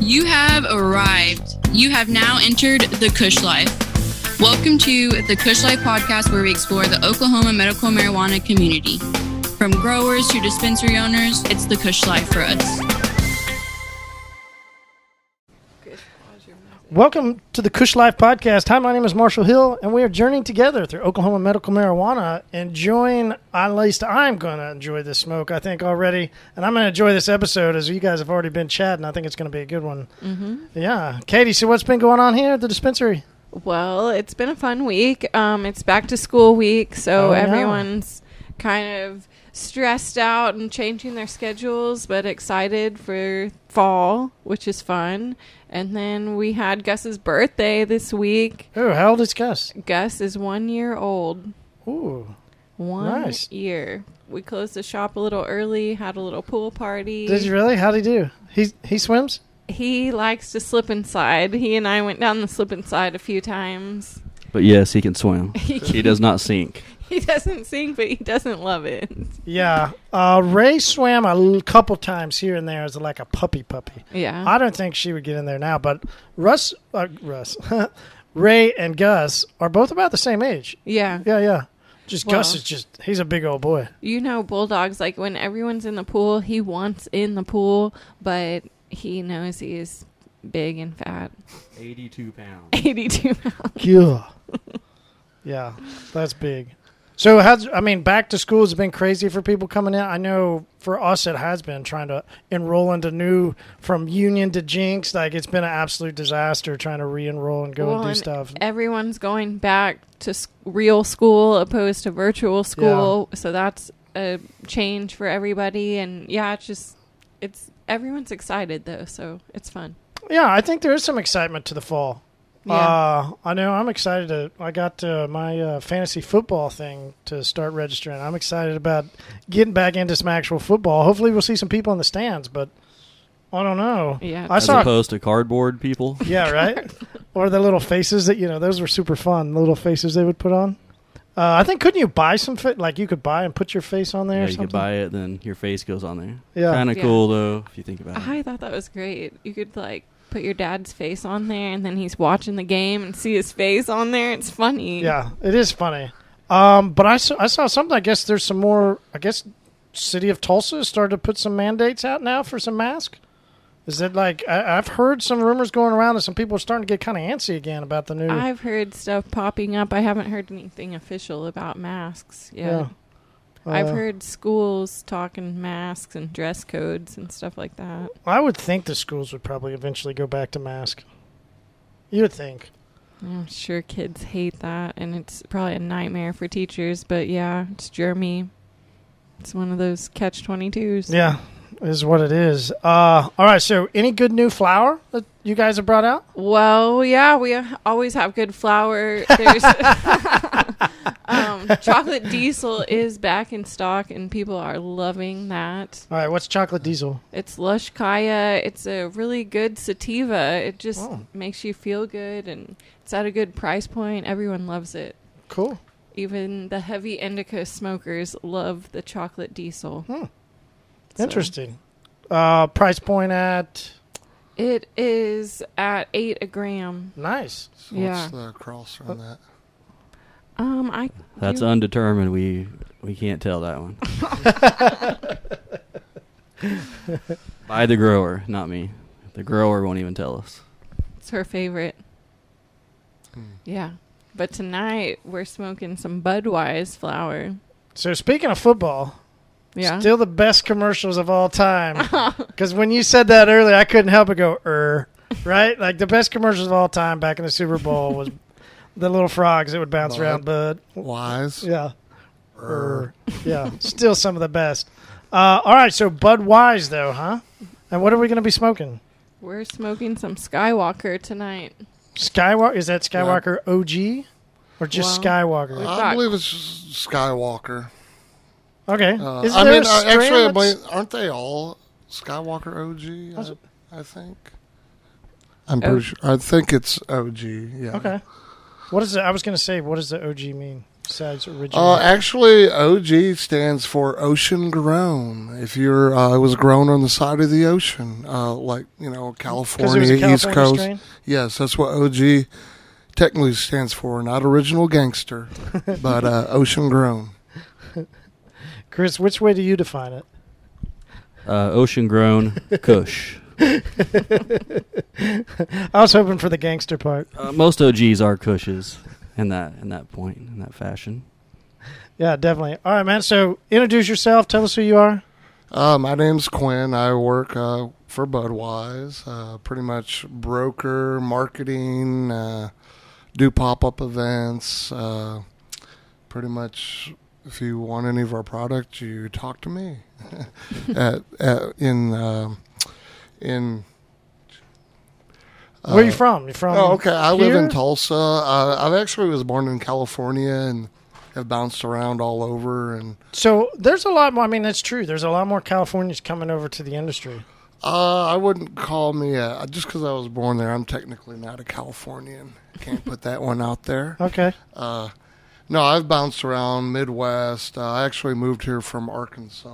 You have arrived. You have now entered the Kush Life. Welcome to the Kush Life podcast, where we explore the Oklahoma medical marijuana community. From growers to dispensary owners, it's the Kush Life for us. Welcome to the Kush Life Podcast. Hi, my name is Marshall Hill, and we are journeying together through Oklahoma medical marijuana, enjoying, at least I'm going to enjoy this smoke, I think, already. And I'm going to enjoy this episode as you guys have already been chatting. I think it's going to be a good one. Mm-hmm. Yeah. Katie, so what's been going on here at the dispensary? Well, it's been a fun week. Um, it's back to school week, so Oh, yeah. everyone's kind of stressed out and changing their schedules, but excited for fall, which is fun. And then we had Gus's birthday this week. Oh, how old is Gus? Gus is one year old. Ooh. One Nice. year. We closed the shop a little early, had a little pool party. Did you really? How'd he do? He, he swims? He likes to slip inside. He and I went down the slip inside a few times. But yes, he can swim. he does not sink. He doesn't sing, but he doesn't love it. Yeah. Uh, Ray swam a l- couple times here and there as like a puppy puppy. Yeah. I don't think she would get in there now, but Russ, uh, Russ, Ray and Gus are both about the same age. yeah. Yeah, yeah. Just Gus is just, he's a big old boy. You know, Bulldogs, like when everyone's in the pool, he wants in the pool, but he knows he is big and fat. 82 pounds. 82 pounds. Yeah. yeah, that's big. So, has I mean, back to school has been crazy for people coming in. I know for us it has been trying to enroll into new from Union to Jenks. Like it's been an absolute disaster trying to re-enroll and go Well, and do and stuff. Everyone's going back to real school opposed to virtual school. So that's a change for everybody. And yeah, it's just, it's, everyone's excited though. So it's fun. Yeah, I think there is some excitement to the fall. Yeah. Uh, I know. I'm excited to. I got uh, my uh, fantasy football thing to start registering. I'm excited about getting back into some actual football. Hopefully, we'll see some people in the stands, but I don't know. yeah. I As saw. opposed to cardboard people. Yeah, right. or the little faces that you know. Those were super fun. The little faces they would put on. Uh, I think couldn't you buy some fit? Like you could buy and put your face on there. Yeah, or you could buy it, then your face goes on there. Yeah. Kind of Yeah. cool though, if you think about it. I thought that was great. You could like put your dad's face on there, and then he's watching the game and see his face on there. It's funny. Yeah, it is funny. Um, but I saw, I saw something. I guess there's some more. I guess city of Tulsa has started to put some mandates out now for some masks. Is it like I, I've heard some rumors going around that some people are starting to get kind of antsy again about the new? I've heard stuff popping up. I haven't heard anything official about masks yet. yeah. I've Uh, heard schools talking masks and dress codes and stuff like that. I would think the schools would probably eventually go back to mask. You would think. I'm sure kids hate that, and it's probably a nightmare for teachers. But yeah, it's Jeremy. It's one of those catch twenty twos. Yeah, is what it is. Uh, all right. So, any good new flour that you guys have brought out? Well, yeah, we always have good flour. There's um, chocolate diesel is back in stock, and people are loving that. All right. What's chocolate diesel? It's Lush Kaya. It's a really good sativa. It just Oh. makes you feel good, and it's at a good price point. Everyone loves it. Cool. Even the heavy indica smokers love the chocolate diesel. Hmm. So, Interesting. Uh, price point at It is at eight a gram. nice. So Yeah. what's the cross on that? Um, I That's you- undetermined. We we can't tell that one. By the grower, not me. The grower won't even tell us. It's her favorite. Hmm. Yeah. But tonight we're smoking some Budweiser flower. So speaking of football, Yeah. still the best commercials of all time. Because when you said that earlier, I couldn't help but go er, right? Like the best commercials of all time back in the Super Bowl was the little frogs that would bounce Bud. around, Bud. Wise. Yeah, Er. er, yeah, still some of the best. Uh, all right, so Bud Wise, though, huh? And what are we going to be smoking? we're smoking some Skywalker tonight. Skywalker is that Skywalker OG or just Well, Skywalker? I got- believe it's Skywalker. Okay, Uh, is I there mean, a uh, strain actually, I that's- mean, aren't they all Skywalker OG? I, I think. I'm pretty sure. I think it's OG. Yeah. okay. What is it? I was going to say, what does the OG mean? besides original? Uh, actually, OG stands for ocean grown. If you're, uh, it was grown on the side of the ocean, uh, like you know it California, East Coast. strain? Yes, that's what OG technically stands for. Not original gangster, but uh, ocean grown. Chris, which way do you define it? Uh, ocean grown Kush. I was hoping for the gangster part. Uh, most OGs are Kushes in that in that point in that fashion. Yeah, definitely. All right, man. So introduce yourself. Tell us who you are. Uh, my name's Quinn. I work uh, for Budweiser. Uh, pretty much broker, marketing, uh, do pop up events. Uh, pretty much, if you want any of our products, you talk to me. at, at, in in. Where are you uh, from? You from? Oh, okay. I live in Tulsa. Uh, I actually was born in California and have bounced around all over. And So there's a lot more. I mean, that's true. There's a lot more Californians coming over to the industry. uh, I wouldn't call me a, just because I was born there. I'm technically not a Californian. Can't put that one out there. Okay. Uh, no, I've bounced around Midwest. Uh, I actually moved here from Arkansas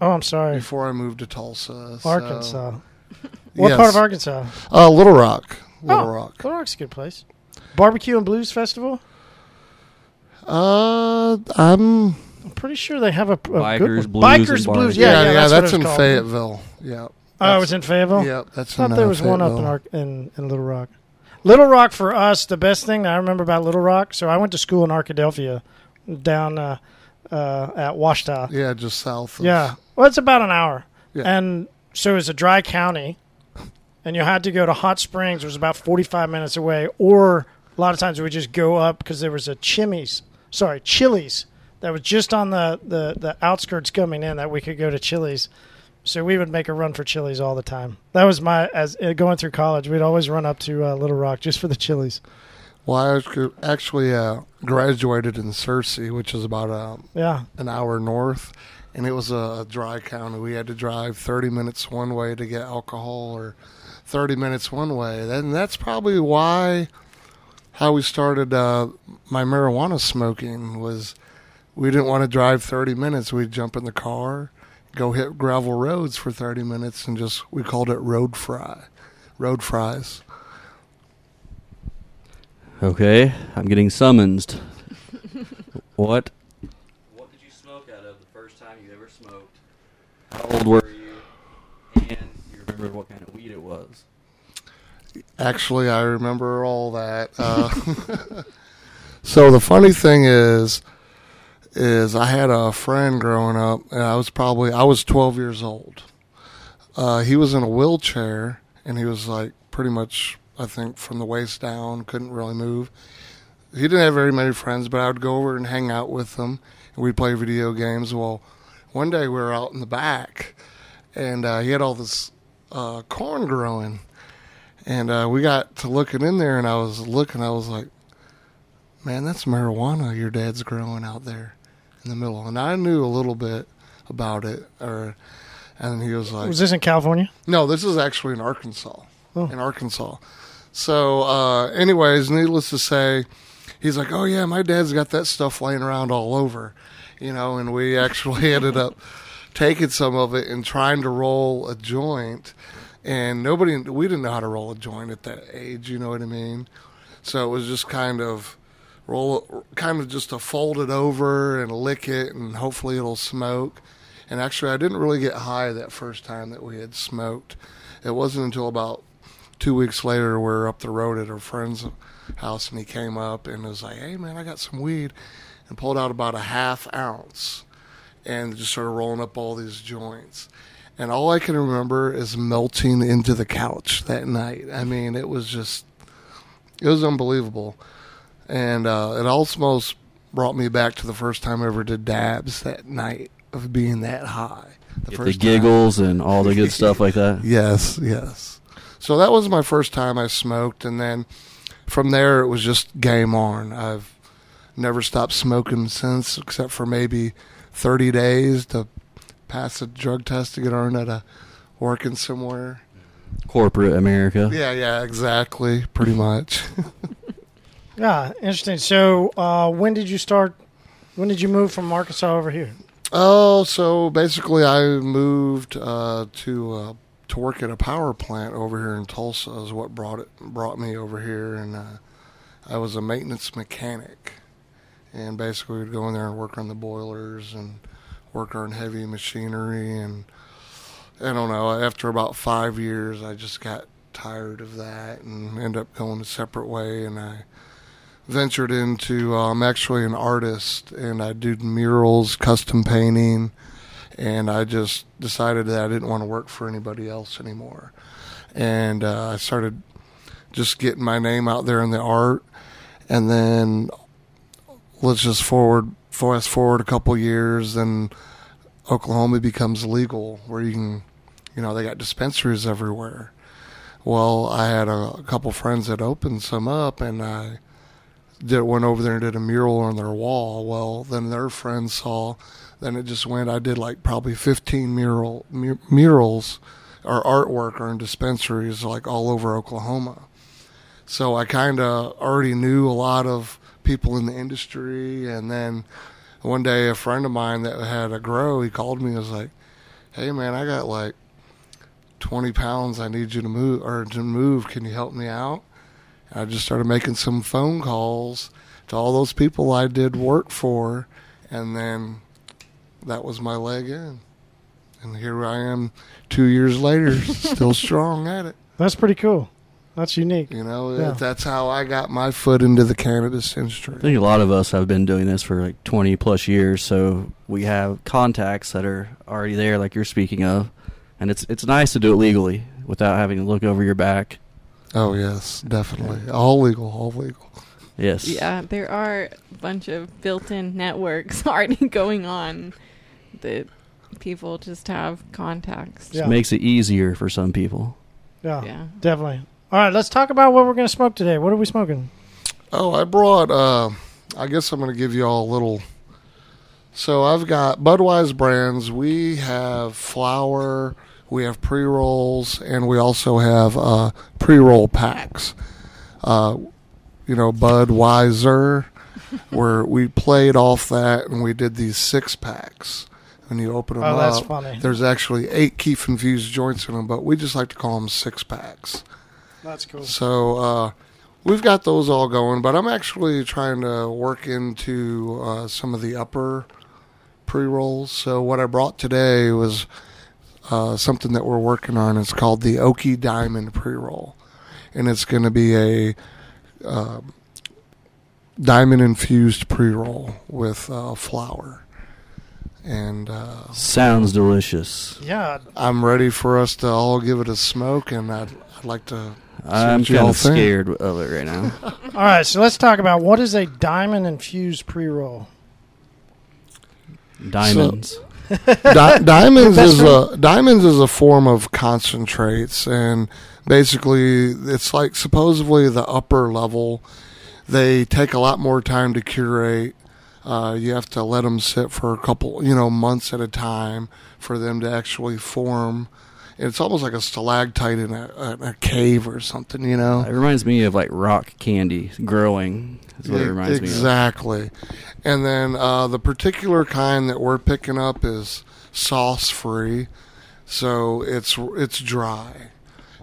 Oh, I'm sorry. before I moved to Tulsa. so- Arkansas. What Yes. part of Arkansas? Uh, Little Rock. Little oh, Rock. Little Rock's a good place. Barbecue and Blues Festival. Uh, I'm I'm pretty sure they have a, a Bikers, good one. Blues, Bikers and Blues. Barbecue. Yeah, yeah, yeah, yeah. that's, That's, in called. Fayetteville. Yeah. Oh, it was in Fayetteville. Yeah, that's I thought in, there uh, was one up in, Fayetteville. Ar- in in Little Rock. Little Rock for us, the best thing that I remember about Little Rock. So I went to school in Arkadelphia, down uh, uh, at Ouachita. Yeah, just south. Of, Yeah, well, it's about an hour, Yeah. and so it was a dry county, and you had to go to Hot Springs, which was about forty-five minutes away, or a lot of times we would just go up because there was a Chimy's, sorry, Chili's that was just on the, the the outskirts coming in that we could go to Chili's. So we would make a run for Chili's all the time. That was my as uh, going through college. We'd always run up to uh, Little Rock just for the Chili's. Well, I actu- actually uh, graduated in Searcy, which is about uh, Yeah, an hour north, and it was a dry county. We had to drive 30 minutes one way to get alcohol, or 30 minutes one way. And that's probably why how we started uh, my marijuana smoking was we didn't want to drive 30 minutes. We'd jump in the car, go hit gravel roads for 30 minutes, and just we called it road fry, road fries. Okay, I'm getting summoned. what? What did you smoke out of the first time you ever smoked? How old were you? And you remember what kind of weed it was? Actually, I remember all that. Uh, so the funny thing is, is I had a friend growing up, and I was probably I was 12 years old. Uh, he was in a wheelchair, and he was like pretty much, I think, from the waist down, couldn't really move. He didn't have very many friends, but I would go over and hang out with him, and we'd play video games. Well, one day we were out in the back, and uh, he had all this uh, corn growing. And uh, we got to looking in there, and I was looking. I was like, "Man, that's marijuana your dad's growing out there in the middle." And I knew a little bit about it, or and he was like, was this in California? "No, this is actually in Arkansas. Oh. In Arkansas." So, uh, anyways, needless to say, he's like, "Oh yeah, my dad's got that stuff laying around all over," you know. And we actually ended up taking some of it and trying to roll a joint. And nobody we didn't know how to roll a joint at that age you know what i mean? So it was just kind of roll kind of just to fold it over and lick it and hopefully it'll smoke. And actually i didn't really get high that first time that we had smoked. It wasn't until about two weeks later we were up the road at a friend's house and he came up and was like hey man i got some weed and pulled out about a half ounce and just started rolling up all these joints and all I can remember is melting into the couch that night. I mean, it was just, it was unbelievable. And uh, it almost brought me back to the first time I ever did dabs that night of being that high. Get the first time. giggles and all the good stuff like that. Yes, yes. So that was my first time I smoked. And then from there, it was just game on. I've never stopped smoking since, except for maybe 30 days to pass a drug test to get on at a working somewhere. Corporate America. Yeah, yeah, exactly. Pretty much. Yeah, interesting. So, uh, when did you start When did you move from Arkansas over here? Oh, so basically, I moved uh, to uh, to work at a power plant over here in Tulsa. Is what brought it brought me over here, and uh, I was a maintenance mechanic, and basically we'd go in there and work on the boilers and work on heavy machinery, and I don't know. After about five years, I just got tired of that and ended up going a separate way, and I ventured into. I'm actually an artist, and I do murals, custom painting, and I just decided that I didn't want to work for anybody else anymore, and uh, I started just getting my name out there in the art, and then let's just forward fast forward a couple years, and Oklahoma becomes legal, where you can, you know, they got dispensaries everywhere. Well, I had a, a couple friends that opened some up, and I did went over there and did a mural on their wall. Well, then their friends saw. Then it just went. I did like probably 15 mural mur- murals or artwork or in dispensaries like all over Oklahoma. So I kind of already knew a lot of people in the industry. And then one day, a friend of mine that had a grow, he called me and was like, "Hey man, I got like 20 pounds. I need you to move or to move. Can you help me out?" I just started making some phone calls to all those people I did work for, and then that was my leg in. And here I am two years later, still strong at it. That's pretty cool. That's unique. You know, Yeah. that's how I got my foot into the cannabis industry. I think a lot of us have been doing this for like 20 plus years, so we have contacts that are already there, like you're speaking of, and it's it's nice to do it legally without having to look over your back. Oh yes, definitely, all legal, all legal. Yes. Yeah, there are a bunch of built-in networks already going on that people just have contacts. Yeah. Makes it easier for some people. Yeah, Yeah. definitely. All right, let's talk about what we're going to smoke today. What are we smoking? Oh, I brought. Uh, I guess I'm going to give you all a little. So I've got Budweiser brands. We have flour. We have pre rolls, and we also have uh, pre roll packs. Uh, you know, Budweiser, where we played off that, and we did these six packs. When you open them Oh, that's up, funny. there's actually eight keef infused joints in them, but we just like to call them six packs. That's cool. So uh, we've got those all going, but I'm actually trying to work into uh, some of the upper pre rolls. So what I brought today was uh, something that we're working on. It's called the Okie Diamond pre roll, and it's going to be a uh, diamond infused pre roll with uh, flour. And uh, Sounds delicious. Yeah, I'm ready for us to all give it a smoke, and I'd, I'd like to. I'm what kind of scared of it right now. All right, so let's talk about what is a diamond infused pre roll. Diamonds. Di- diamonds is a diamonds is a form of concentrates, and basically, it's like supposedly the upper level. They take a lot more time to curate. Uh, you have to let them sit for a couple, you know, months at a time for them to actually form. It's almost like a stalactite in a, in a cave or something, you know. it reminds me of like rock candy growing. Is what it reminds me of. exactly. And then uh, the particular kind that we're picking up is sauce free, so it's it's dry.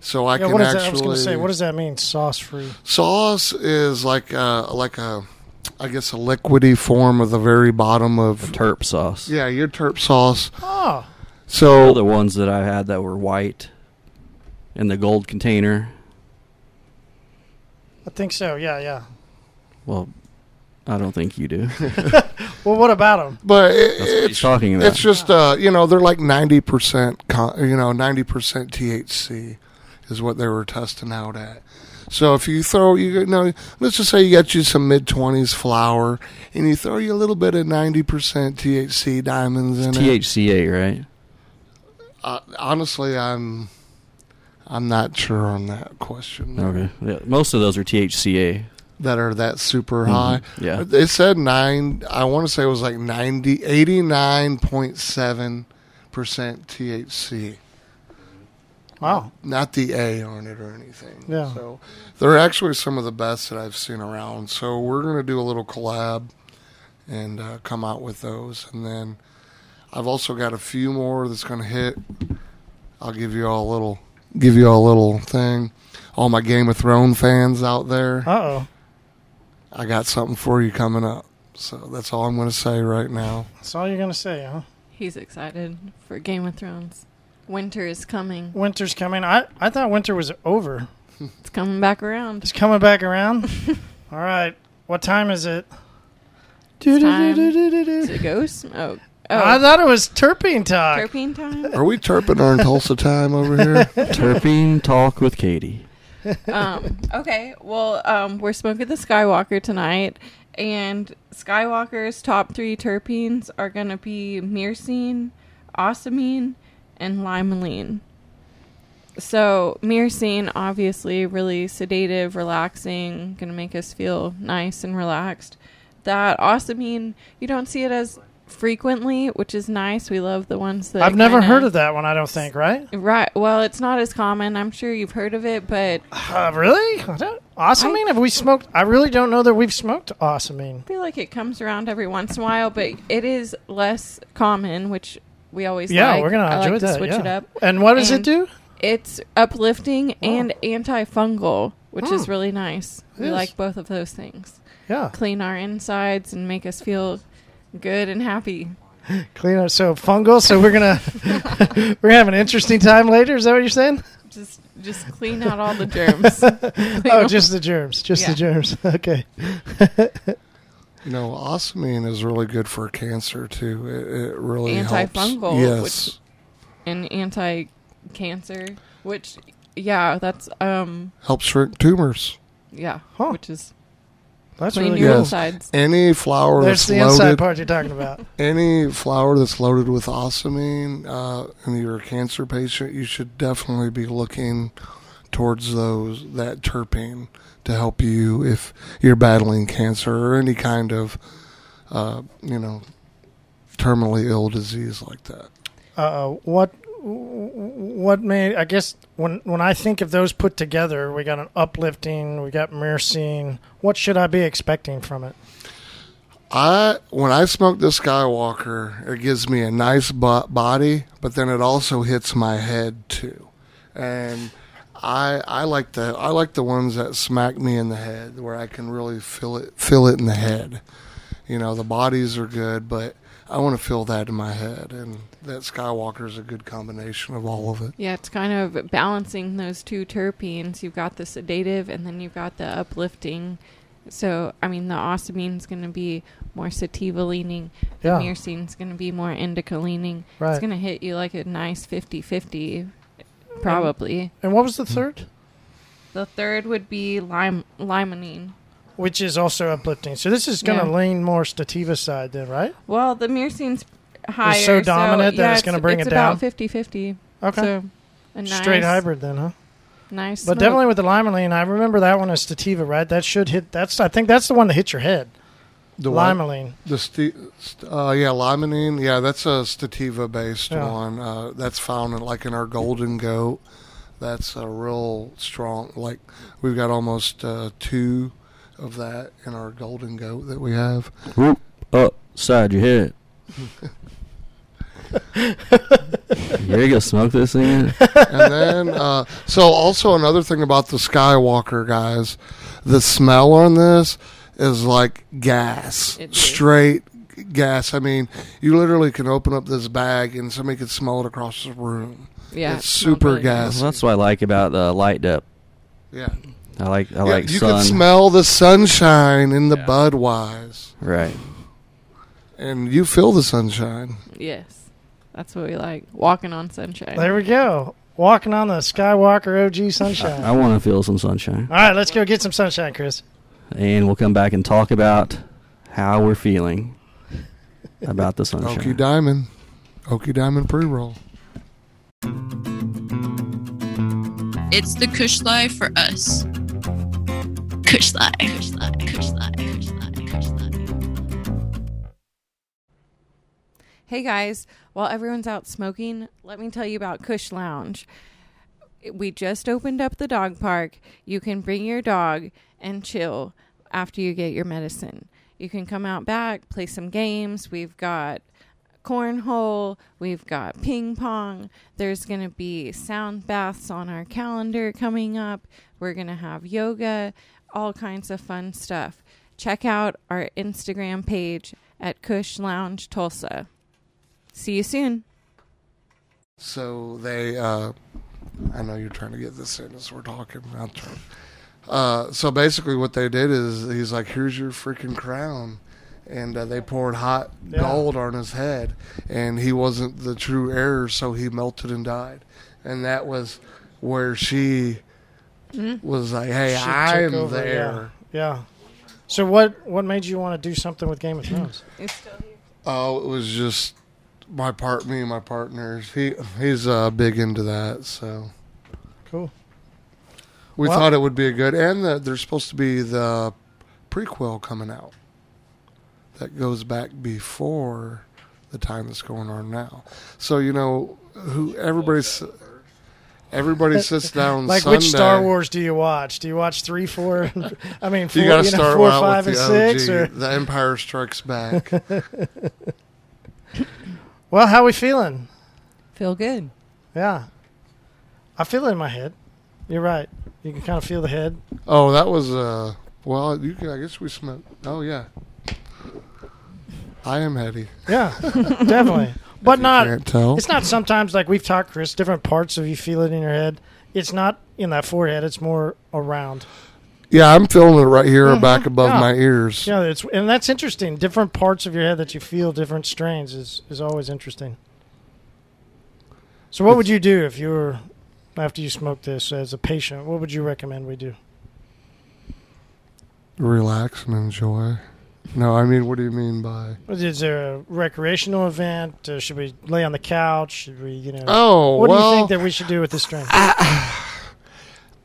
So I yeah, can what is actually that? I was going to say, what does that mean? Sauce free. sauce is like a, like a I guess a liquidy form of the very bottom of Terp sauce. yeah your terp sauce. Oh, The So the ones that I had that were white in the gold container. I think so. Yeah, yeah. Well, I don't think you do. Well, what about them? but it, That's what he's it's talking about. It's just uh, you know, they're like ninety percent, you know, ninety percent THC is what they were testing out at. So if you throw, you know, let's just say you got you some mid twenties flour, and you throw you a little bit of ninety percent THC diamonds in it. THCA, right? Uh, honestly, I'm, I'm not sure on that question. Okay. Yeah, most of those are THCA. That are that super Mhm. high. Yeah. It said nine. I want to say it was like 90, 89.7 percent THC. Wow. not the A on it or anything. Yeah. So they're actually some of the best that I've seen around. So we're gonna do a little collab, and uh, come out with those. And then I've also got a few more that's going to hit. I'll give you all a little, give you all a little thing. All my Game of Thrones fans out there, Uh oh. I got something for you coming up. So that's all I'm going to say right now. That's all you're gonna say, huh? He's excited for Game of Thrones. Winter is coming. Winter's coming. I I thought winter was over. It's coming back around. It's coming back around. all right. What time is it? time Do-do-do-do-do-do. It go smoke? I Oh, thought it was terpene talk. terpene time. Are we terping our in Tulsa time over here? Terpene talk with Katie. um, okay, well, um, we're smoking the Skywalker tonight, and Skywalker's top three terpenes are gonna be myrcene, ocimene, and limonene. So myrcene, obviously, really sedative, relaxing, gonna make us feel nice and relaxed. That ocimene, you don't see it as frequently, which is nice. We love the ones that I've never kinda- heard of that one. I don't think. Right? Right. Well, it's not as common. I'm sure you've heard of it, but Uh, really? I don't- Awesomine? Have we smoked? I really don't know that we've smoked awesomine. I feel like it comes around every once in a while, but it is less common, which we always do. Yeah, like. we're gonna I enjoy like to that. switch yeah. it up. And what does it And- do? It's uplifting Oh. and antifungal, which is Hmm. really nice. It we is. like both of those things. Yeah, Clean our insides and make us feel good and happy. clean up. So fungal. So we're gonna we're gonna have an interesting time later. Is that what you're saying? Just just clean out all the germs. Oh, just the germs. Just the germs. Okay. You know, osmine is really good for cancer too. It, it really Antifungal, Helps. Yes, and anti-cancer, which yeah, that's um helps shrink tumors. yeah, Huh. which is That's clean really your cool. Yes. insides. Any flour There's that's the inside loaded, part you're talking about. any flour that's loaded with osmine, uh, and you're a cancer patient, you should definitely be looking towards those that terpene to help you if you're battling cancer or any kind of, uh, you know, terminally ill disease like that. Uh, what what made I guess when when I think of those put together, we got an uplifting, we got myrcene. What should I be expecting from it? I when I smoke this Skywalker, it gives me a nice bo- body, but then it also hits my head too, and I I like the I like the ones that smack me in the head where I can really feel it feel it in the head. You know, the bodies are good, but I want to feel that in my head, and that Skywalker is a good combination of all of it. Yeah, it's kind of balancing those two terpenes. You've got the sedative and then you've got the uplifting. So, I mean, the ocimene's going to be more sativa leaning. The Yeah. is going to be more indica leaning. Right. It's going to hit you like a nice 50 50, probably. And what was the third? The third would be lime, limonene. Which is also uplifting. So this is going to Yeah. lean more Stativa side then, right? Well, the myrcene's higher. It's so dominant that yeah, it's gonna bring it down? It's about 50 50. Okay. So, a nice, Straight hybrid then, huh? Nice. But smoke. definitely with the limonene, I remember that one as Stativa, right? That should hit. That's I think that's the one that hits your head. The limonene. The sti- st- uh, yeah, limonene. Yeah, that's a stativa based Yeah. one. Uh, that's found in like in our golden goat. That's a real strong. Like we've got almost uh, two of that in our golden goat that we have. Whoop, upside your head. you ready to go smoke this thing? And then, uh, so also another thing about the Skywalker guys, the smell on this is like gas, It is. straight gas. I mean, you literally can open up this bag and somebody could smell it across the room. yeah, it's super really gas. Well, that's what I like about the light up. Yeah. I like I Yeah, like you sun. can smell the sunshine in the Yeah. Budweiser, right. and you feel the sunshine. Yes, that's what we like. Walking on sunshine. There we go. Walking on the Skywalker OG sunshine. I want to feel some sunshine, All right, let's go get some sunshine, Chris. and we'll come back and talk about how we're feeling about the sunshine. Okie Diamond, Okie Diamond pre roll. It's the Kush Life for us. Kush. Kush. Kush. Kush. Kush. Hey guys, while everyone's out smoking, let me tell you about Kush Lounge. We just opened up the dog park. You can bring your dog and chill after you get your medicine. you can come out back, play some games. We've got cornhole, we've got ping pong. There's going to be sound baths on our calendar coming up. We're going to have yoga, all kinds of fun stuff. Check out our Instagram page at Kush Lounge Tulsa. See you soon. So they, uh, I know you're trying to get this in as we're talking. I'm trying. Uh, so basically, what they did is he's like, "Here's your freaking crown," and uh, they poured hot Yeah. gold on his head, and he wasn't the true heir, so he melted and died, and that was where she was like, "Hey, She I'm over, there." Yeah. yeah. So what what made you want to do something with Game of Thrones? It's still here. Oh, it was just my part, me and my partners. He he's uh, big into that, so. Cool. We Well- thought it would be a good, and the, there's supposed to be the prequel coming out that goes back before the time that's going on now. So you know, who everybody's everybody sits down. Like Sunday. which Star Wars do you watch? Do you watch three, four? I mean, four, You got to you know, four, out five, with and the six. OG, Or The Empire Strikes Back. well, how we feeling? Feel good. Yeah, I feel it in my head. You're right. You can kind of feel the head. oh, that was uh. Well, you can. I guess we smoked. Oh yeah. I am heady. Yeah, definitely. But not. It's not sometimes like we've talked, Chris. Different parts of you feel it in your head. It's not in that forehead. It's more around. Yeah, I'm feeling it right here, Mhm. back above Yeah. my ears. Yeah, it's and that's interesting. Different parts of your head that you feel different strains is is always interesting. So, what would you do if you were after you smoked this as a patient? What would you recommend we do? Relax and enjoy. No, I mean, what do you mean by? Is there a recreational event? Uh, should we lay on the couch? Should we, you know? Oh, what well, do you think that we should do with this strain?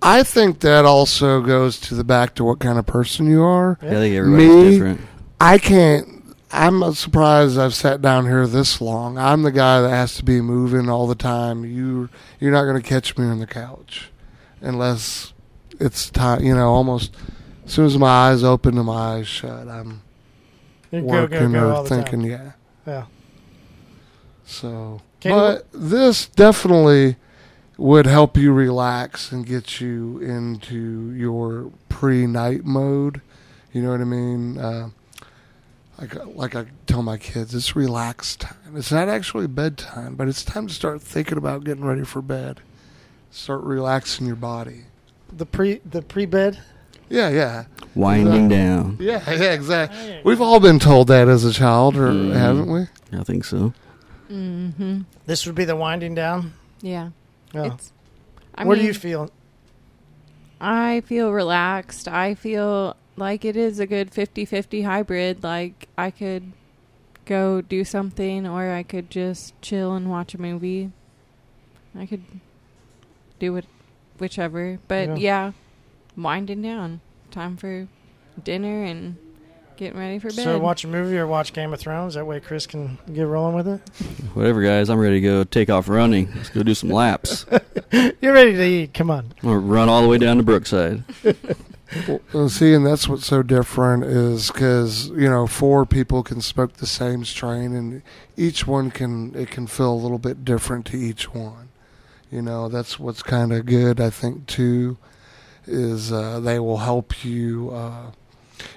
I think that also goes to the back to what kind of person you are. I think everybody's Me? different. I can't. I'm surprised I've sat down here this long. I'm the guy that has to be moving all the time. You, you're not going to catch me on the couch, unless it's time. You know, almost as soon as my eyes open and my eyes shut, I'm working go, go or thinking. Yeah. Yeah. So, but this definitely would help you relax and get you into your pre-night mode. You know what I mean? Uh, like like I tell my kids, it's relax time. It's not actually bedtime, but it's time to start thinking about getting ready for bed. Start relaxing your body. The pre the pre bed. Yeah, yeah, Winding down. yeah, yeah. Exactly. We've all been told that as a child, or Mhm. haven't we? I think so. Mm-hmm. This would be the winding down. Yeah. Yeah. It's. I Where mean, do you feel? I feel relaxed. I feel like it is a good 50-50 hybrid. Like I could go do something or I could just chill and watch a movie. I could do it whichever. But Yeah. yeah, winding down. Time for dinner and getting ready for bed. So watch a movie or watch Game of Thrones. That way Chris can get rolling with it. Whatever, guys. I'm ready to go take off running. Let's go do some laps. You're ready to eat. Come on. Or run all the way down to Brookside. Well, see, and that's what's so different is because you know four people can smoke the same strain, and each one can it can feel a little bit different to each one. You know, that's what's kind of good. I think too is uh, they will help you. Uh,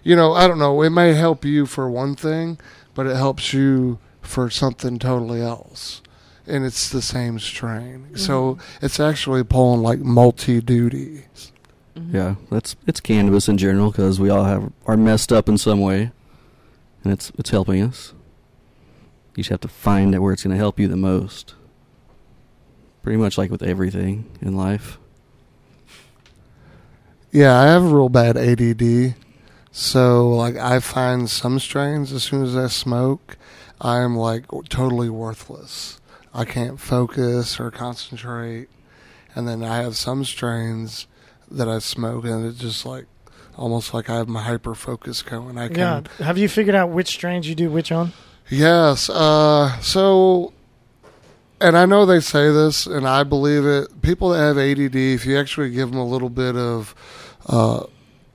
you know, I don't know. It may help you for one thing, but it helps you for something totally else. And it's the same strain, so it's actually pulling like multi duties. Mhm. Yeah, that's it's cannabis in general because we all have are messed up in some way, and it's it's helping us. You just have to find out where it's going to help you the most. Pretty much like with everything in life. Yeah, I have a real bad ADD. So, like, I find some strains as soon as I smoke, I'm like totally worthless. I can't focus or concentrate. And then I have some strains that I smoke, and it's just like almost like I have my hyper focus going. I Yeah. Have you figured out which strains you do which on? Yes. Uh, so, and I know they say this, and I believe it. People that have ADD, if you actually give them a little bit of uh,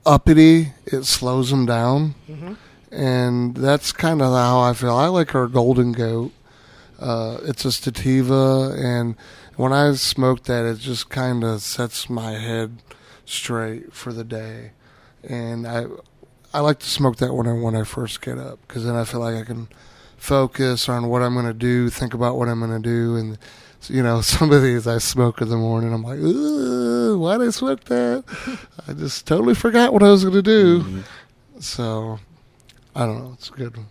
uppity, it slows them down. Mm-hmm. and that's kind of how I feel. I like our Golden Goat. Uh, it's a sativa, and when I smoke that, it just kind of sets my head straight for the day. And I, I like to smoke that when I when I first get up because then I feel like I can focus on what I'm going to do, think about what I'm going to do, and you know, some of these I smoke in the morning. I'm like, why did I smoke that? I just totally forgot what I was going to do. Mm-hmm. So, I don't know. It's a good. Yeah,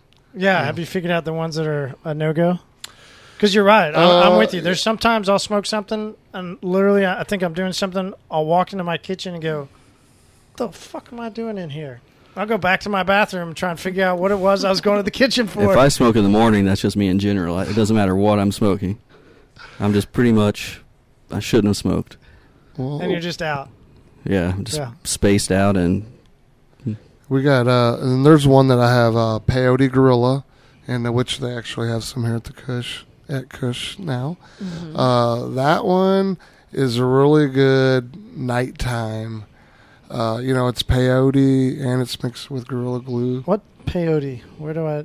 Yeah. have you figured out the ones that are a no go? Because you're right. I, I'm Uh, with you. There's sometimes I'll smoke something, and literally, I I think I'm doing something. I'll walk into my kitchen and go, "The fuck am I doing in here?" I'll go back to my bathroom and try and figure out what it was I was going to the kitchen for. If I smoke in the morning, that's just me in general. It doesn't matter what I'm smoking. I'm just pretty much. I shouldn't have smoked. Well, and you're just out. Yeah, just Yeah. spaced out and we got, uh, and there's one that I have, uh, Peyote Gorilla, and uh, which they actually have some here at the Kush, at Kush now. Mhm. Uh, that one is a really good nighttime. Uh, you know, it's peyote and it's mixed with Gorilla Glue. What peyote? Where do I?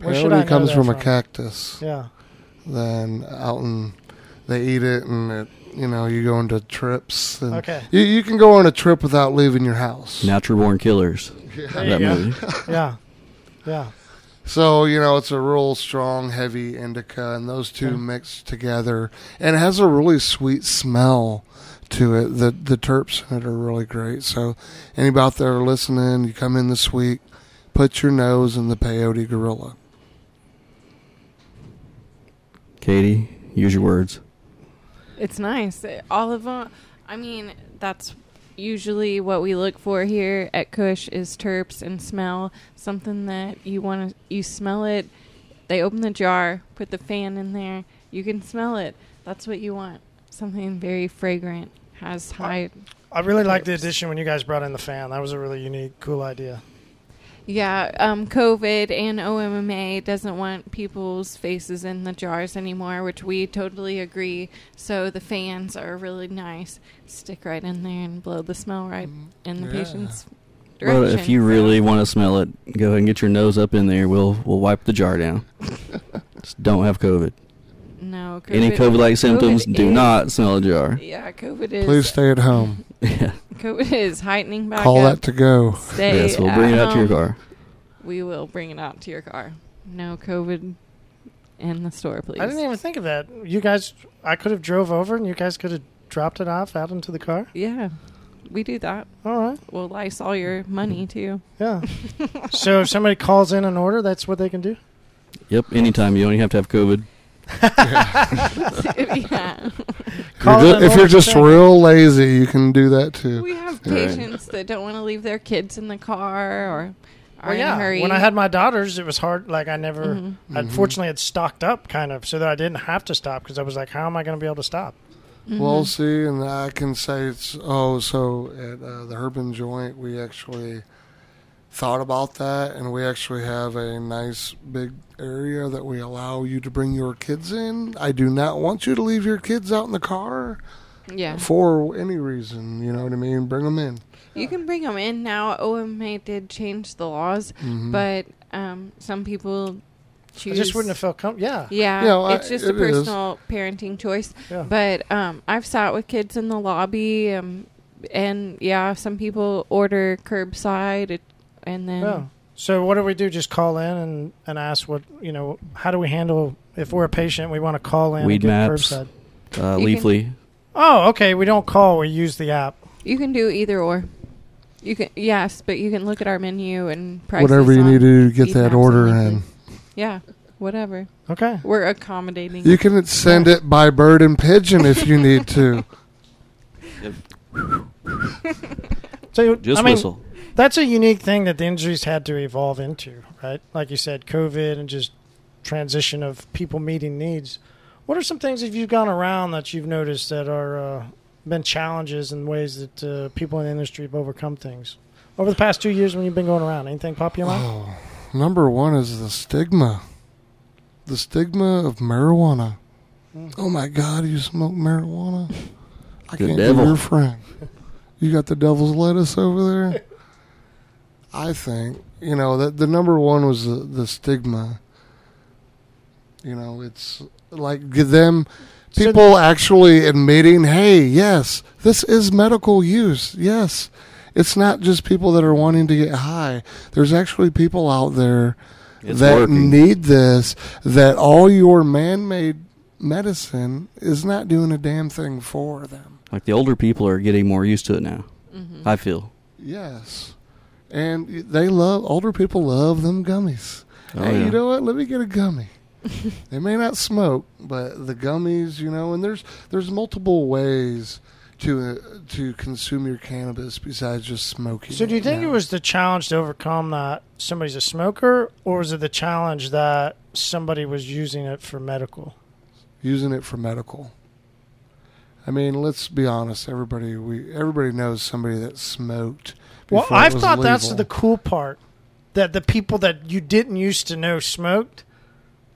Where should I know Peyote comes that from, a cactus. Yeah. Then out and they eat it and it, you know, you go into trips. And Okay. You, you can go on a trip without leaving your house. natural born killers. There that movie. Yeah. Yeah. So, you know, it's a real strong, heavy indica, and those two Okay. mix together. And it has a really sweet smell to it. The the terps in it are really great. So, anybody out there listening, you come in this week, put your nose in the peyote gorilla. Katie, use your words. It's nice. All of them. I mean, that's usually what we look for here at Kush is terps and smell. Something that you want to. You smell it. They open the jar, put the fan in there. You can smell it. That's what you want. Something very fragrant. Has high. I really like the addition when you guys brought in the fan. That was a really unique, cool idea. Yeah, um, COVID and OMMA doesn't want people's faces in the jars anymore, which we totally agree. So the fans are really nice. Stick right in there and blow the smell right in the Yeah. patient's But direction. if you really want to smell it, go ahead and get your nose up in there. We'll we'll wipe the jar down. just don't have COVID. no COVID, Any COVID-like symptoms, COVID do is- not smell a jar. Yeah, COVID is. Please stay at home. yeah. COVID is heightening back Call up. that to go. Stay yes, we'll bring it out to your home. car. We will bring it out to your car. No COVID in the store, please. I didn't even think of that. You guys, I could have drove over and you guys could have dropped it off out into the car. yeah, we do that. All right. We'll lice all your money too. Yeah. so if somebody calls in an order, that's what they can do. Yep. Anytime you only have to have COVID. Yeah. You're in ju- if you're just real lazy, you can do that too. We have Right. patients that don't want to leave their kids in the car or are Well, in yeah. a hurry. When I had my daughters, it was hard. Like I never, Mhm. I Mhm. fortunately had stocked up kind of so that I didn't have to stop because I was like, how am I going to be able to stop? Well, Mhm. see, and I can say it's oh, so at uh, the Urban Joint, we actually thought about that, and we actually have a nice big area that we allow you to bring your kids in. I do not want you to leave your kids out in the car yeah, for any reason. You know what I mean? Bring them in. you can bring them in now. OMMA did change the laws, Mhm. but um, some people I choose. just wouldn't have felt comfortable. Yeah. Yeah, You know, I- it's just a it is. personal parenting choice. Yeah. But um, I've sat with kids in the lobby, um, and yeah, some people order curbside, it, and then Yeah. So what do we do? Just call in and, and ask what you know. How do we handle if we're a patient? We want to call in Weed and get maps. curbside. Uh, You can- Leafly. Oh, okay. We don't call. We use the app. you can do either or. You can yes, but you can look at our menu and prices Whatever you need to get that order in. Yeah, whatever. Okay. We're accommodating. You can send it by bird and pigeon if you need to. So Just I mean, whistle. That's a unique thing that the industry's had to evolve into, right? Like you said, COVID and just transition of people meeting needs. What are some things that you've gone around that you've noticed that are uh, been challenges and ways that uh, people in the industry have overcome things over the past two years when you've been going around? Anything pop in your mind? Oh, number one is the stigma. The stigma of marijuana. Oh my God, you smoke marijuana? I The can't devil. be your friend. You got the devil's lettuce over there? I think you know, the, the number one was the, the stigma. You know, it's like give them So- people actually admitting, hey, yes, this is medical use. Yes. It's not just people that are wanting to get high. There's actually people out there It's that working. need this, that all your man made medicine is not doing a damn thing for them. Like the older people are getting more used to it now. Mhm. I feel. Yes. And they love, older people love them gummies. Oh, hey, yeah. you know what? Let me get a gummy. they may not smoke, but the gummies, you know, and there's there's multiple ways to uh, to consume your cannabis besides just smoking. So do you think now. it was the challenge to overcome that somebody's a smoker, or was it the challenge that somebody was using it for medical? using it for medical? I mean, let's be honest. Everybody we everybody knows somebody that smoked. Well, I've was thought that's the cool part that the people that you didn't used to know smoked.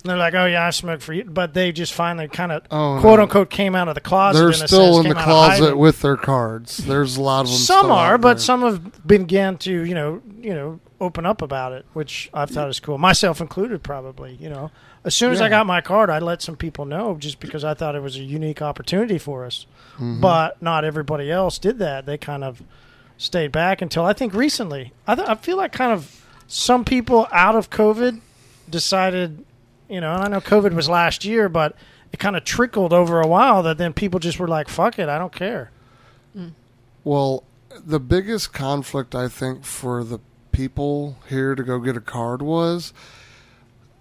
and They're like, oh yeah, I smoked for you, but they just finally kind of Oh, quote no. unquote came out of the closet. They're in still sense, in the came out of closet with their cards. There's a lot of them. Some are, but some have began to, you know, you know, open up about it, which I thought is cool. Myself included, probably. You know, as soon as I got my card, I let some people know just because I thought it was a unique opportunity for us. Mhm. But not everybody else did that. They kind of stayed back until I think recently. I th- I feel like kind of some people out of COVID decided, you know, and I know COVID was last year, but it kind of trickled over a while that then people just were like, "Fuck it, I don't care." Mm. Well, the biggest conflict I think for the people here to go get a card was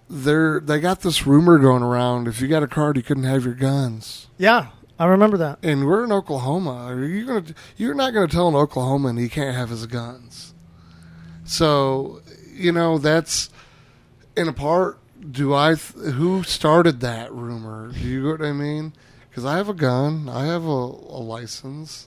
they they got this rumor going around if you got a card you couldn't have your guns. Yeah, I remember that. And we're in Oklahoma. Are you gonna you're not gonna tell an Oklahoman he can't have his guns. So, you know, that's in a part do I th- who started that rumor? Do you know what I mean? Cuz I have a gun, I have a, a license.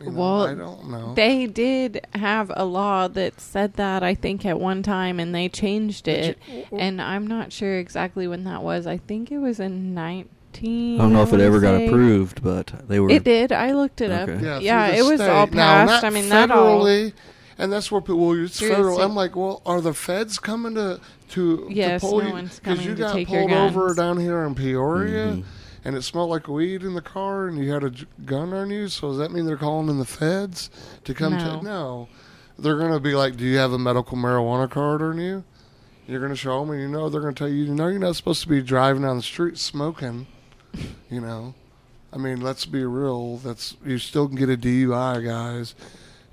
You know, Well, I don't know. They did have a law that said that I think at one time, and they changed it. And I'm not sure exactly when that was. I think it was in 19. I don't know if it wanna ever got say. approved, but they were. It did. I looked it up. Yeah, Yeah, it the was state. all Now, passed. not I mean, that all. federally, and that's where people. Well, it's Through federal. I'm like, well, are the feds coming to to Yes, to pull no you because you got pulled over down here in Peoria, Mhm. and it smelled like weed in the car, and you had a j- gun on you. So does that mean they're calling in the feds to come No. to? No, they're going to be like, do you have a medical marijuana card on you? You're going to show them, and you know they're going to tell you, you know, you're not supposed to be driving down the street smoking. You know, I mean, let's be real. That's you still can get a DUI, guys.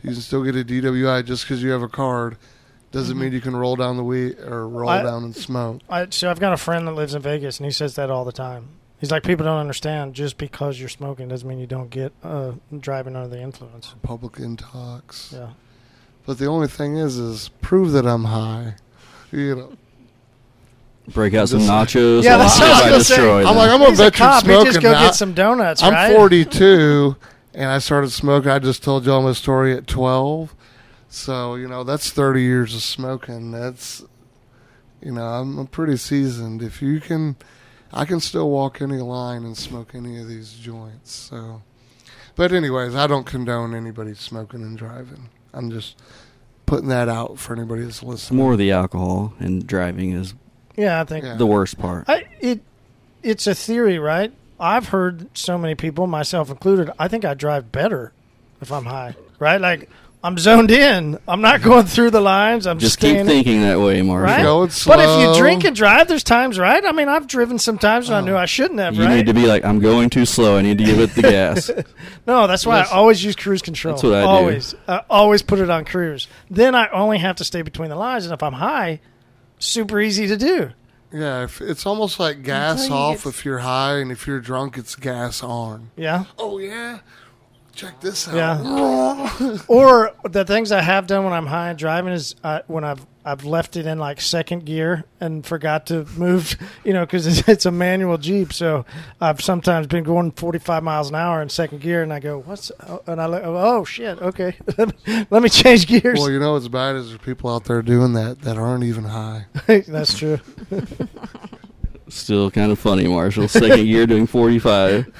You can still get a DWI just because you have a card. Doesn't mean you can roll down the weed or roll I- down and smoke. I, so I've got a friend that lives in Vegas, and he says that all the time. He's like, people don't understand. Just because you're smoking doesn't mean you don't get uh, driving under the influence. Public intox. Yeah. But the only thing is, is prove that I'm high. You know, break out some nachos. Yeah, I'll that's see what I if was I gonna say. destroy I'm like, I'm gonna He's a bet you're cop. He smoking. just go now. get some donuts, I'm right? 42, and I started smoking. I just told y'all my story at 12. So you know, that's 30 years of smoking. That's you know, I'm, I'm pretty seasoned. If you can, I can still walk any line and smoke any of these joints. So, but anyways, I don't condone anybody smoking and driving. I'm just putting that out for anybody that's listening. more of the alcohol and driving is Yeah, I think Yeah. the worst part. I, it it's a theory, right? I've heard so many people, myself included. I think I drive better if I'm high, right? Like I'm zoned in. I'm not mm-hmm. going through the lines. I'm Just staying keep thinking that way, Marshall. Right? Go it But if you drink and drive, there's times, right? I mean, I've driven sometimes when I Oh. knew I shouldn't have, You right? need to be like, I'm going too slow. I need to give it the gas. No, that's why Listen. I always use cruise control. That's what I do. always, I always put it on cruise. Then I only have to stay between the lines, and if I'm high, super easy to do. Yeah, if, it's almost like gas Until you off get- if you're high, and if you're drunk, it's gas on. Yeah, Oh yeah, check this out. Yeah. or the things I have done when I'm high and driving is uh, when I've I've left it in like second gear and forgot to move, you know, because it's, it's a manual Jeep. So I've sometimes been going 45 miles an hour in second gear, and I go, "What's?" oh, And I look, oh shit, okay, let me change gears. Well, you know what's bad is there's people out there doing that that aren't even high. That's true. Still kind of funny, Marshall. Second gear doing 45.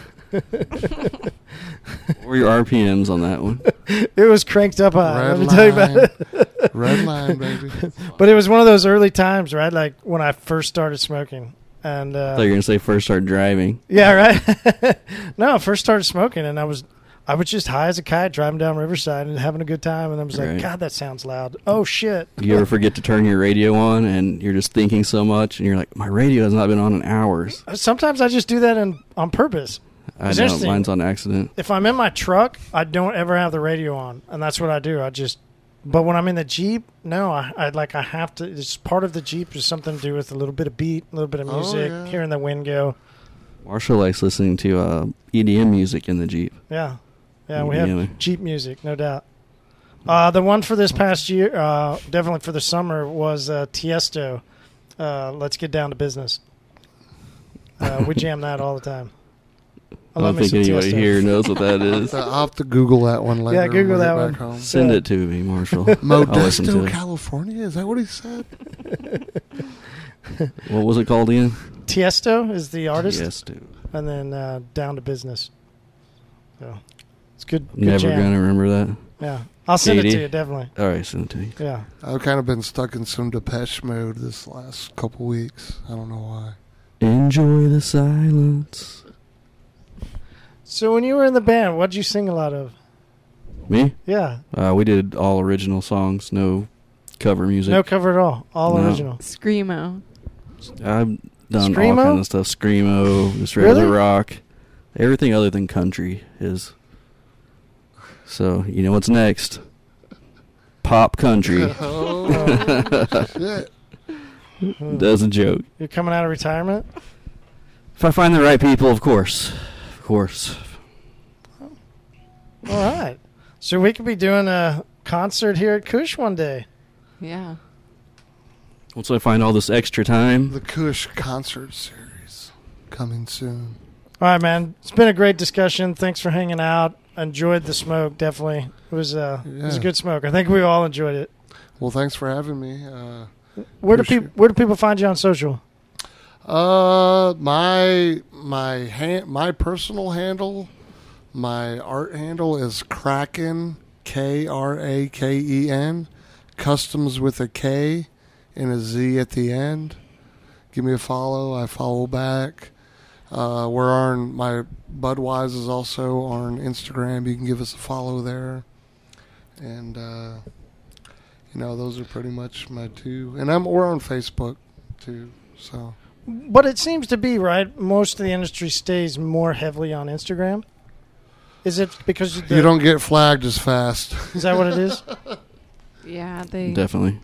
Or your RPMs on that one. It was cranked up high. Red let me tell you about it. Red line, baby. but it was one of those early times, right? Like when I first started smoking, and I uh, thought you were gonna say first start driving. yeah, right. no, first started smoking, and I was I was just high as a kite driving down Riverside and having a good time, and I was like, Right. God, that sounds loud. Oh shit. You ever forget to turn your radio on and you're just thinking so much and you're like, my radio has not been on in hours. Sometimes I just do that in, on purpose. I know mine's on accident. If I'm in my truck, I don't ever have the radio on, and that's what I do. I just. But when I'm in the Jeep, no, I, I like I have to. It's part of the Jeep is something to do with a little bit of beat, a little bit of Oh, music, yeah. hearing the wind go. Marshall likes listening to uh, EDM music in the Jeep. Yeah, yeah, we have Jeep music, no doubt. Uh, the one for this past year, uh, definitely for the summer, was uh, Tiesto. Uh, Let's get down to business. Uh, we jam that all the time. I don't think anybody Tiesto. here knows what that is. I'll have to Google that one later. Yeah, Google that one. home. Send Yeah. it to me, Marshall. I'll listen to Modesto. California. Is that what he said? What was it called again? Tiesto is the artist, Yes, dude. and then uh, down to business. So it's good. good Never jam. gonna remember that. Yeah, I'll send it to you definitely. All right, send it to me. Yeah. I've kind of been stuck in some Depeche mode this last couple weeks. I don't know why. Enjoy the silence. So when you were in the band, what'd you sing a lot of? Me? Yeah, Uh, we did all original songs, no cover music. no cover at all, all No. original. Screamo. I've done Screamo? all kind of stuff. Screamo, just regular Really? rock, everything other than country is. So you know what's next? Pop country. oh, shit. Doesn't joke. You're coming out of retirement. If I find the right people, of course, of course. All right. So we could be doing a concert here at Kush one day. Yeah. Once I find all this extra time, The Kush concert series coming soon. All right, man. It's been a great discussion. Thanks for hanging out. Enjoyed the smoke. Definitely, it was uh, it was a good smoke. I think we all enjoyed it. Well, thanks for having me. Uh, Where do people Where do people find you on social? Uh, my my hand, my personal handle, my art handle is Kraken K R A K E N, customs with a K and a Z at the end. Give me a follow. I follow back. Uh, we're on my Budweiser is also on Instagram. You can give us a follow there, and uh, you know those are pretty much my two. And I'm we're on Facebook too. So. But it seems to be right. Most of the industry stays more heavily on Instagram. Is it because the, You don't get flagged as fast. Is that what it is? Yeah, they definitely.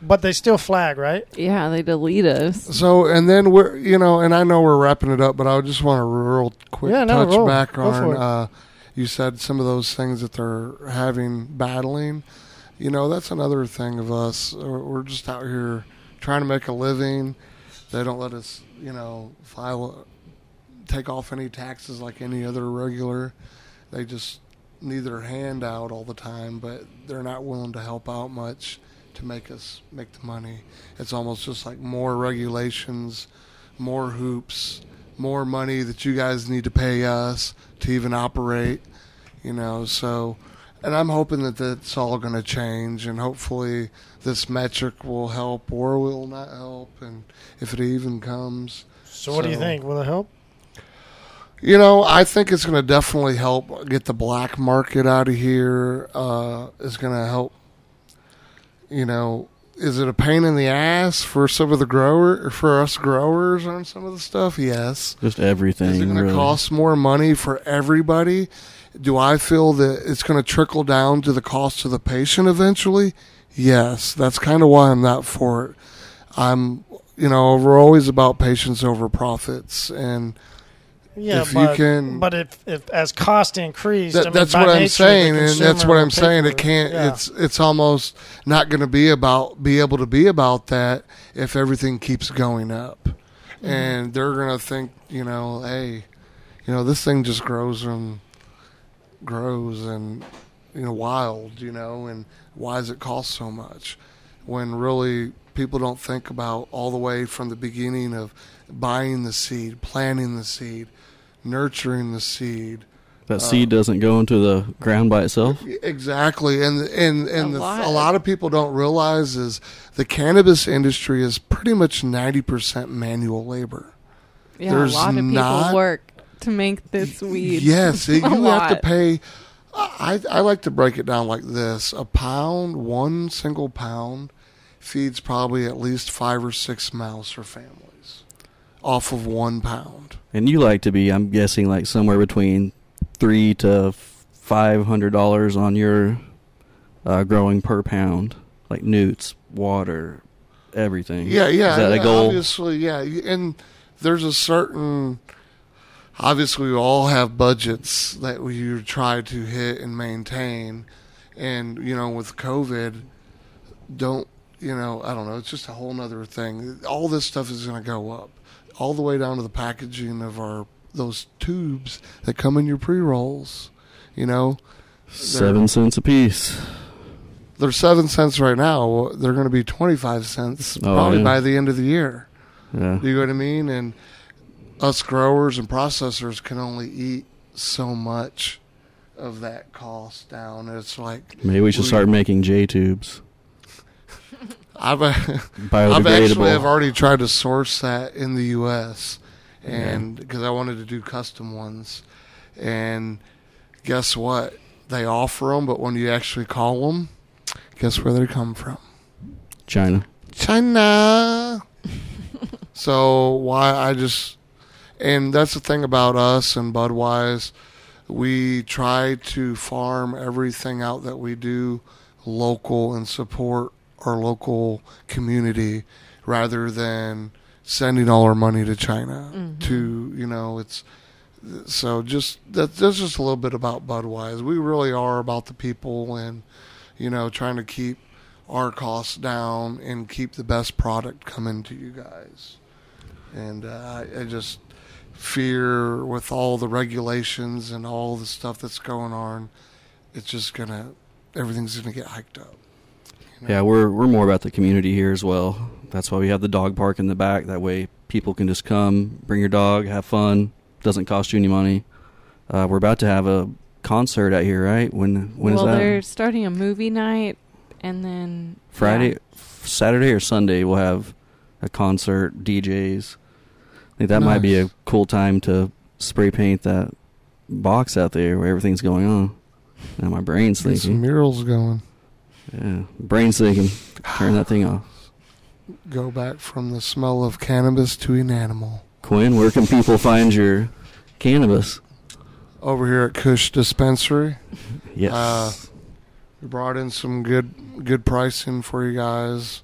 But they still flag, right? yeah, they delete us. So, and then we're, you know, and I know we're wrapping it up, but I just want to real quick Yeah, no, touch roll. back Go on. Uh, you said some of those things that they're having battling. You know, that's another thing of us. We're we're just out here trying to make a living. They don't let us, you know, file, take off any taxes like any other regular. They just need their hand out all the time, but they're not willing to help out much to make us make the money. It's almost just like more regulations, more hoops, more money that you guys need to pay us to even operate, you know. So, and I'm hoping that that's all going to change, and hopefully this Metrc will help or will not help, and if it even comes. So what do you think? Will it help? You know, I think it's going to definitely help get the black market out of here. Uh, it's going to help. You know, is it a pain in the ass for some of the grower for us growers on some of the stuff? Yes. Just everything. Is it going to really. cost more money for everybody? Do I feel that it's going to trickle down to the cost to the patient eventually? Yes. That's kind of why I'm not for it. I'm, you know, we're always about patients over profits, and Yeah, If you but, can- but if, if as cost increased, That, I mean, that's what I'm saying, and that's what I'm saying. It can't. Yeah. It's it's almost not going to be about be able to be about that if everything keeps going up, Mm-hmm. and they're going to think, you know, hey, you know, this thing just grows and grows and you know wild, you know, and why does it cost so much? When really people don't think about all the way from the beginning of buying the seed, planting the seed, nurturing the seed, That uh, seed doesn't go into the ground by itself. Exactly, and and and A the, lot. a lot of people don't realize is the cannabis industry is pretty much ninety percent manual labor. Yeah, There's a lot of people not- work to make this weed. Yes, A you have to pay. I I like to break it down like this: a pound, one single pound, feeds probably at least five or six mouths for families, off of one pound. And you like to be, I'm guessing, like somewhere between three to five hundred dollars on your uh, growing per pound, like nutes, water, everything. Yeah, yeah. Is that a goal? Obviously, yeah. And there's a certain. Obviously, we all have budgets that we try to hit and maintain, and you know, with COVID, don't you know? I don't know. It's just a whole nother thing. All this stuff is going to go up, all the way down to the packaging of our those tubes that come in your pre rolls. You know, Seven cents a piece. they're seven cents right now. They're going to be twenty five cents Oh, probably yeah. by the end of the year. Yeah. You know what I mean? And us growers and processors can only eat so much of that cost down. It's like Maybe we should we- start making J tubes. I've I've actually Biodegradable. have already tried to source that in the U.S. and because I wanted to do custom ones, and guess what? They offer them, but when you actually call them, guess where they come from? China. China. so why I just and that's the thing about us and Budweiser. We try to farm everything out that we do local and support our local community rather than sending all our money to China to you know it's so just that that's just a little bit about Budweiser. We really are about the people and you know trying to keep our costs down and keep the best product coming to you guys. And uh, I, I just fear with all the regulations and all the stuff that's going on, it's just gonna everything's gonna get hiked up. you know? Yeah, we're we're more about the community here as well. That's why we have the dog park in the back. That way, people can just come, bring your dog, have fun. Doesn't cost you any money. Uh, we're about to have a concert out here, right? When when is well, that? they're starting a movie night, and then Friday, yeah. Saturday or Sunday. We'll have a concert, DJs. Think that might be a cool time to spray paint that box out there where everything's going on. Now my brain's Get some thinking, murals going. yeah, brain's thinking, turn that thing off. Go back from the smell of cannabis to an animal. Quinn, where can people find your cannabis? Over here at Kush Dispensary, Yes. Uh, we brought in some good good pricing for you guys,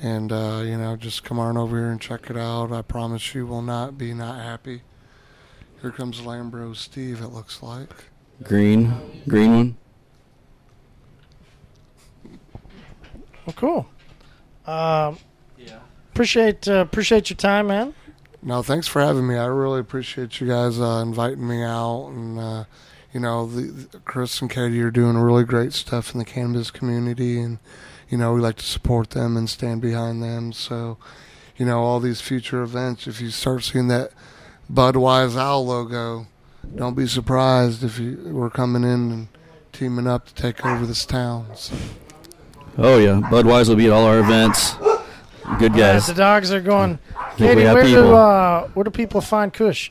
and uh, you know just come on over here and check it out. I promise you will not be not happy. Here comes Lambro Steve. It looks like. green, green one. Well, cool. Um, yeah. appreciate uh, appreciate your time, man. No, thanks for having me. I really appreciate you guys uh, inviting me out, and uh, you know, the, the, Chris and Katie are doing really great stuff in the cannabis community, and you know, we like to support them and stand behind them. So, you know, all these future events, if you start seeing that Budweiser Owl logo, don't be surprised if you we're coming in and teaming up to take over this town. So, Oh yeah, Budweiser will be at all our events. Good Yes, guys. the dogs are going. think Katie, we have where do people. uh, where do people find Kush?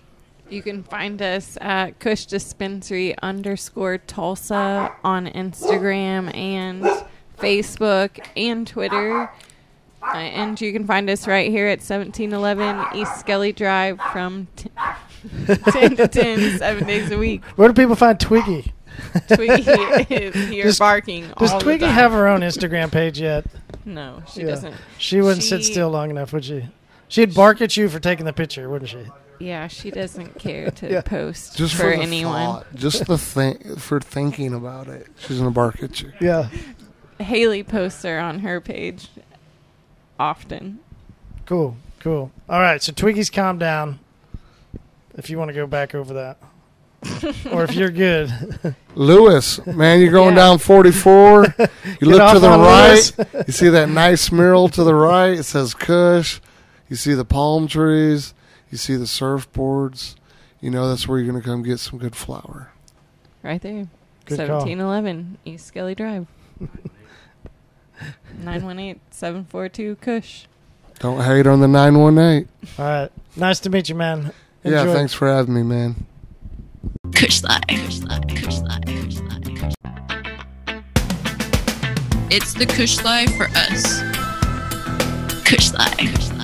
You can find us at Kush Dispensary underscore Tulsa on Instagram and Facebook and Twitter. Uh, and you can find us right here at 1711 East Skelly Drive from t- 10 to 10, seven days a week. Where do people find Twiggy? Twiggy is here Does- barking Does all the Twiggy time. have her own Instagram page yet? No, she Yeah. doesn't. She wouldn't sit still long enough, would she? She'd bark at you for taking the picture, wouldn't she? Yeah, she doesn't care to Yeah. post just for, for, the anyone. thought, just the think for thinking about it, she's gonna bark at you. Yeah. Haley posts her on her page often. Cool. Cool. All right. So Twiggy's calm down. If you want to go back over that, or if you're good, Lewis, man, you're going Yeah. down 44. You look off to the on right. Lewis. you see that nice mural to the right. It says Kush. You see the palm trees. You see the surfboards. You know that's where you're going to come get some good flour. Right there. Good call. 1711 East Skelly Drive. 918 742 Kush. Don't hate on the 918. All right. Nice to meet you, man. Yeah, thanks for having me, man. Kush Life. Kush Life. Kush Life. Kush Life. It's the Kush Life for us. Kush Life.